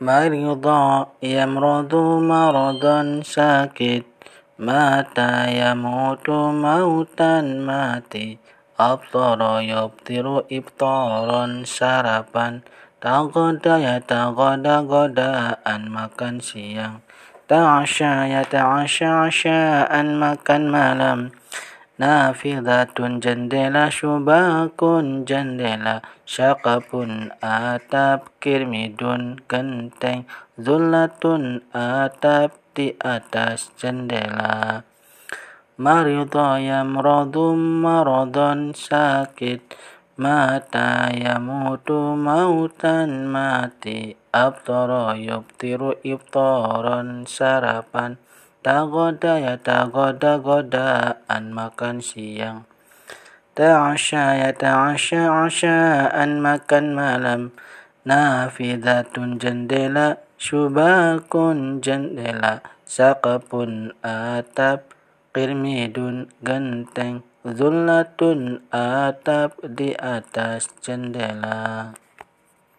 مريضا يمرض مرضا ساكت مات يموت موتا ماتي أبطر يبطر إبطارا sarapan تغدى يتغدى غداء makan siang تعشى يتعشى عشاء makan malam Nafidatun jendela syubakun jendela Syakapun atap kirmidun genteng. Zullatun atap di atas jendela. Maridha yamradum maradon sakit. Mata yamutu mautan mati. Abtara yubtiru ibtaran sarapan Tagoda ya tagoda godaan makan siang. Ta'asya ya ta'asya asyaan makan malam. Nafidatun jendela Syubakun jendela. Sakapun atap Qirmidun genteng. Zullatun atap di atas jendela